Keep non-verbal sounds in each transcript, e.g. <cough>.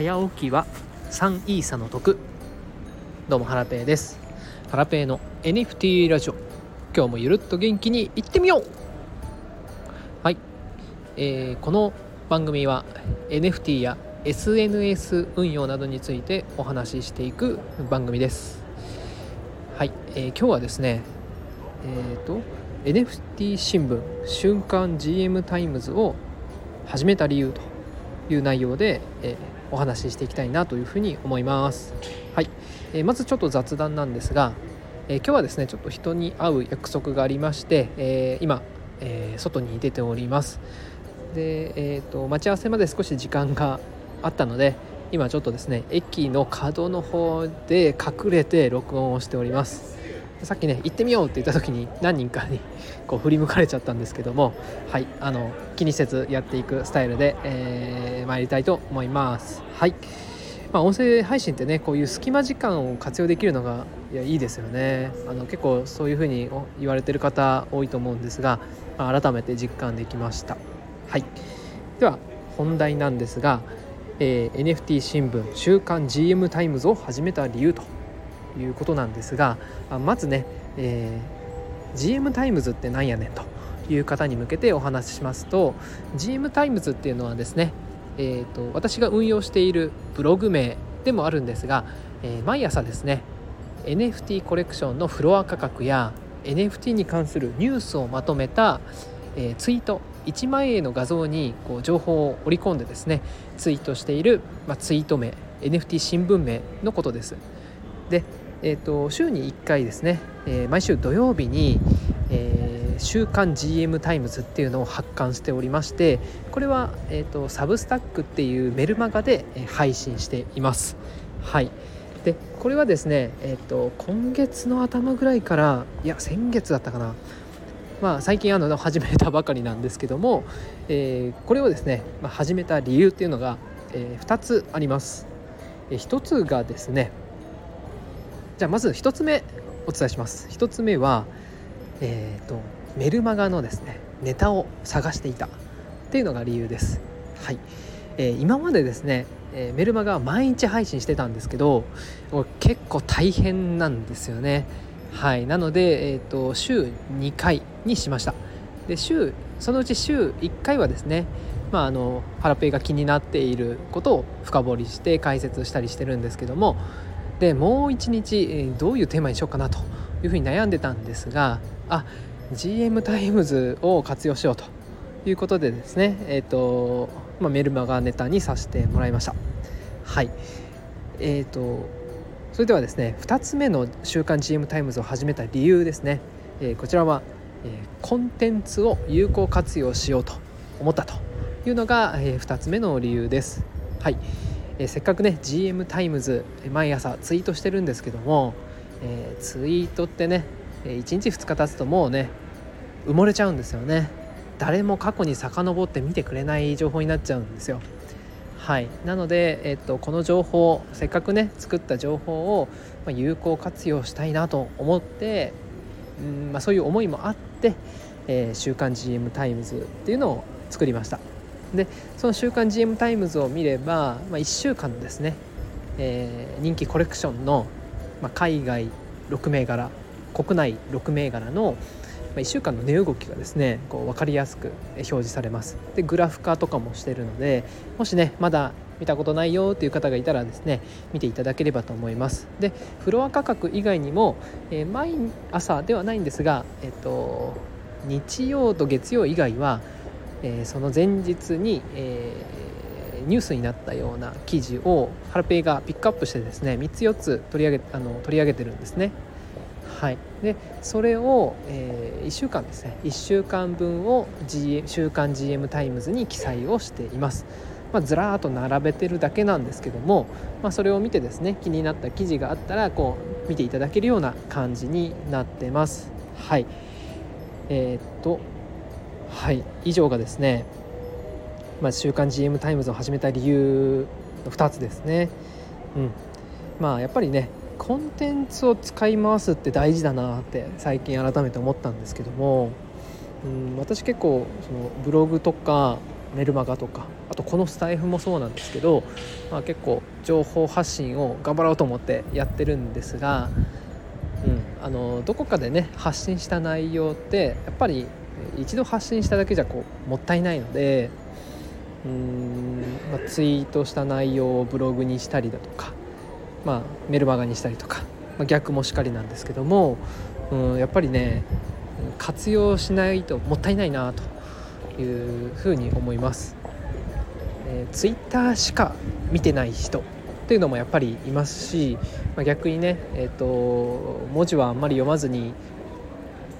早起きは3イーサの得。どうもハラペーです。ハラペーの NFT ラジオ。今日もゆるっと元気にいってみよう。はい、えー、この番組は NFT や SNS 運用などについてお話ししていく番組です。はい、えー、今日はですねえっ、ー、と NFT 新聞瞬間 GM タイムズを始めた理由という内容で、えー、お話ししていきたいなというふうに思います。はい、えー、まずちょっと雑談なんですが、えー、今日はですねちょっと人に会う約束がありまして、え今、え外に出ております。で、えーと、待ち合わせまで少し時間があったので今ちょっとですね駅の角の方で隠れて録音をしております。さっきね行ってみようって言った時に何人かにこう振り向かれちゃったんですけどもはいあの気にせずやっていくスタイルで、えー、参りたいと思います。はい。まあ、音声配信ってねこういう隙間時間を活用できるのがいやいいですよね。あの結構そういうふうに言われてる方多いと思うんですが、まあ、改めて実感できました。はい。では本題なんですが、えー、NFT 新聞「週刊 GM タイムズ」を始めた理由と。いうことなんですがまずね、えー、GM タイムズって何やねんという方に向けてお話ししますと GM タイムズっていうのはですね、えーと、私が運用しているブログ名でもあるんですが、えー、毎朝ですね NFT コレクションのフロア価格や NFT に関するニュースをまとめた、えー、ツイート1枚の画像にこう情報を織り込んでですねツイートしている、まあ、ツイート名 NFT 新聞名のことです。でえーと、週に1回ですね、えー、毎週土曜日に、えー、週刊 GM タイムズっていうのを発刊しておりましてこれは、えーと、 Substack っていうメルマガで配信しています。はいでこれはですね、えーと、今月の頭ぐらいからいや先月だったかなまあ、最近あの始めたばかりなんですけども、えー、これをですね、まあ、始めた理由っていうのが、えー、2つあります。えー、1つがですねじゃあまず1つ目お伝えします。1つ目はえっ、ー、とメルマガのですねネタを探していたっていうのが理由です。はい、えー、今までですね、えー、メルマガは毎日配信してたんですけど結構大変なんですよね。はい。なので、えーと、週2回にしました。で週そのうち週1回はですねまあ、あのハラペイが気になっていることを深掘りして解説したりしてるんですけどもでもう一日、どういうテーマにしようかなというふうに悩んでたんですがあ GM タイムズを活用しようということでですねえっ、ー、と、まあ、メルマガネタにさせてもらいました。はい。え、ー、とそれではですね2つ目の「週刊 GM タイムズ」を始めた理由ですね、えー、こちらは、えコンテンツを有効活用しようと思ったというのが、え2つ目の理由です。はい。えー、せっかくね GM タイムズ毎朝ツイートしてるんですけども、えー、ツイートってね1日2日経つともうね埋もれちゃうんですよね。誰も過去に遡って見てくれない情報になっちゃうんですよ。はい。なので、えっと、この情報せっかくね作った情報を、ま、有効活用したいなと思って、うんまあ、そういう思いもあって「えー、週刊 GM タイムズ」っていうのを作りました。でその「週刊 GM タイムズ」を見れば、まあ、1週間のですね、えー、人気コレクションの、まあ、海外6銘柄国内6銘柄の、まあ、1週間の値動きがですねこう分かりやすく表示されます。でグラフ化とかもしてるのでもしねまだ見たことないよっていう方がいたらですね見ていただければと思います。でフロア価格以外にも、えー、毎朝ではないんですが、えっと、日曜と月曜以外はえー、その前日に、えー、ニュースになったような記事をハラペイがピックアップしてですね3つ4つ取り上げあの取り上げてるんですね。はい、でそれを、えー、1週間ですね1週間分を、G、週刊 GM タイムズに記載をしています。まあ、ずらーっと並べてるだけなんですけども、まあ、それを見てですね気になった記事があったらこう見ていただけるような感じになってます。はいえー、っとはい以上がですね、まあ、週刊 GM タイムズを始めた理由の2つですね。うん、まあやっぱりねコンテンツを使い回すって大事だなって最近改めて思ったんですけども、うん、私結構そのブログとかメルマガとかあとこのスタイフもそうなんですけど、まあ、結構情報発信を頑張ろうと思ってやってるんですが、うん、あのどこかでね発信した内容ってやっぱり一度発信しただけじゃこうもったいないのでうーん、まあ、ツイートした内容をブログにしたりだとか、まあ、メルマガにしたりとか、まあ、逆もしかりなんですけども、うん、やっぱりね活用しないともったいないなというふうに思います。えー、ツイッターしか見てない人っていうのもやっぱりいますし、まあ、逆にね、えーと、文字はあんまり読まずに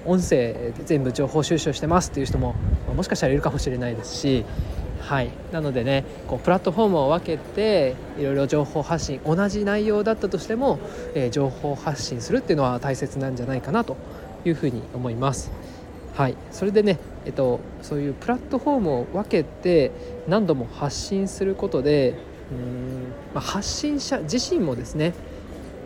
音声全部情報収集してますっていう人も、ま、もしかしたらいるかもしれないですし、はい、なのでねこうプラットフォームを分けていろいろ情報発信同じ内容だったとしても、えー、情報発信するっていうのは大切なんじゃないかなというふうに思います。はい、それでね、えっと、そういうプラットフォームを分けて何度も発信することでうん、まあ、発信者自身もですね、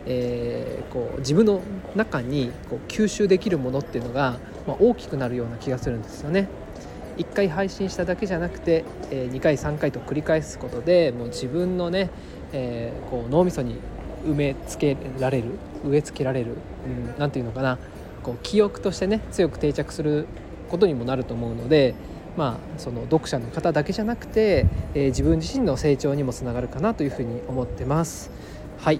えー、こう自分の中にこう吸収できるものっていうのが、まあ、大きくなるような気がするんですよね。1回配信しただけじゃなくて、えー、2回3回と繰り返すことでもう自分のね、えー、こう脳みそに埋め付けられる植え付けられる何、うん、て言うのかなこう記憶としてね強く定着することにもなると思うので、まあ、その読者の方だけじゃなくて、えー、自分自身の成長にもつながるかなというふうに思ってます。はい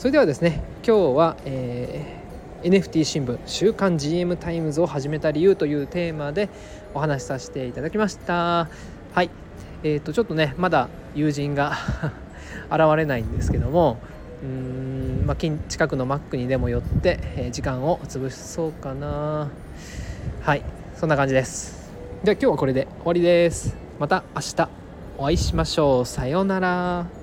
それではですね今日は、えー、NFT 新聞「週刊 GM タイムズ」を始めた理由というテーマでお話しさせていただきました。はい。えーと、ちょっとねまだ友人が <laughs> 現れないんですけどもうーん、まあ、近くのマックにでも寄って、えー、時間を潰そうかな。はい。そんな感じです。では今日はこれで終わりです。また明日お会いしましょう。さようなら。